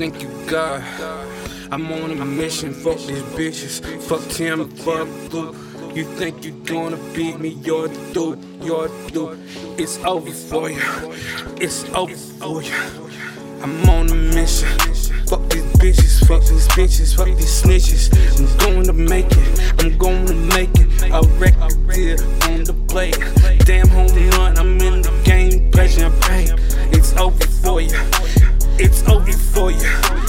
thank you, God. I'm on a mission, fuck these bitches, fuck Tim, fuck Luke. You think you gonna beat me? You're the dude, you're the dude. It's over for you, it's over for you. I'm on a mission. Fuck these bitches, fuck these bitches, fuck these snitches. I'm going to make it, I'm going to make it. A record deal on the plate. Damn home run, I'm in the game, pleasure and pain. It's over for you, it's over for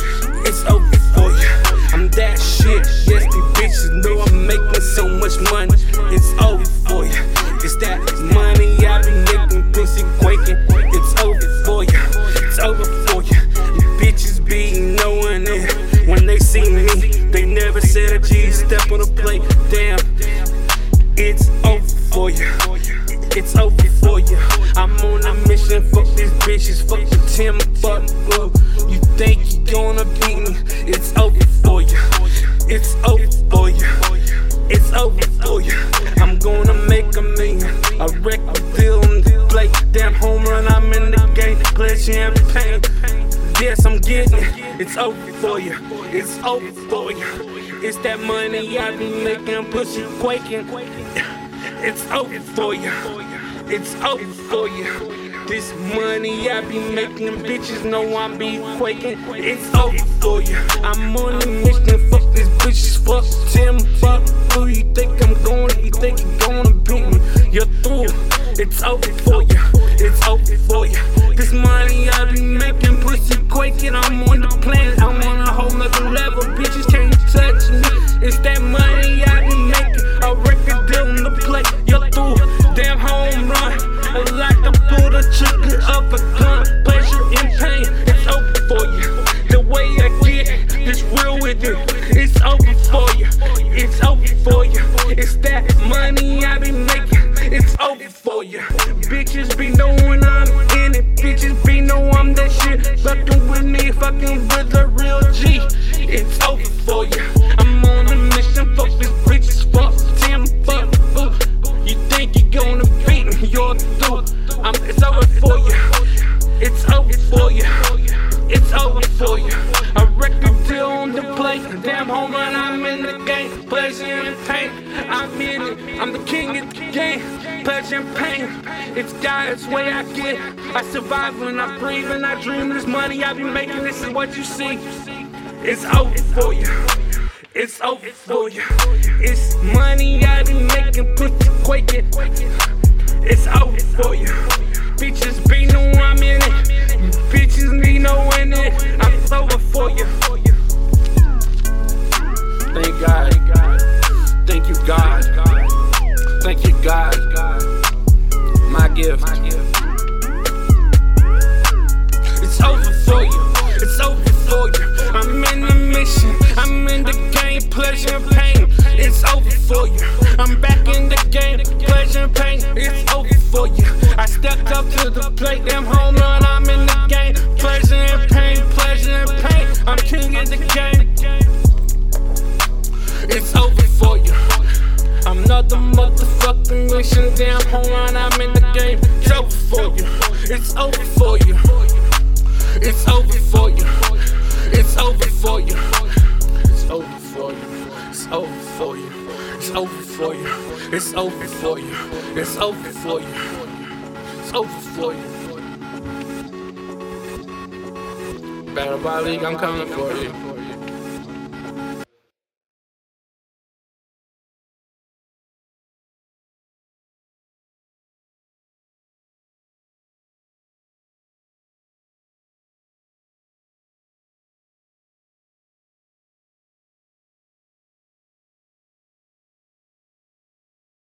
it's over for you. I'm that shit, yes, these bitches know I'm making so much money. It's over for you, it's that money I be making, pussy quaking. It's over for you, it's over for you. Bitches be knowing it when they see me. They never said a G step on the plate. Damn, it's over for you. It's over for you. I'm on a mission. Fuck these bitches. Fuck the Tim. Play champagne. Yes, I'm getting it. It's over for you. It's over for you. It's that money I be making, pussy quaking. It's over for you. It's over for you. This money I be making, bitches know I be quaking. It's over for you. I'm on a mission, fuck these bitches, fuck Tim, fuck who you think I'm going, you think you gonna beat me. You're through. It's over for you. It's over for you. This money I be making, pussy quaking. I'm on the planet, I'm on a whole nother level. Bitches can't touch me. It's that money I be making. A record deal on the plate. You're through. Damn home run. I like to pull the trigger of a gun. Pleasure and pain. It. It's over for you. It's over for you. It's that money I be making. It's over for you. Bitches be pain. I'm it. I'm the king of the game. Pleasure and pain. It's God's way I get. I survive when I breathe and I dream. This money I be making, this is what you see. It's over for you. It's over for you. It's money I be making, God. My gift. It's over for you. It's over for you. I'm in the mission. I'm in the game. Pleasure and pain. It's over for you. I'm back in the game. Pleasure and pain. It's over for you. I stepped up to the plate. Damn home run. I'm in the game. Pleasure and pain. Pleasure and pain. I'm king of the game. Mission. Damn home run. I'm in the game. It's over for you. It's over for you. It's over for you. It's over for you. It's over for you. It's over for you. It's over for you. It's over for you. It's over for you. It's over for you. Battle by league, I'm coming for you.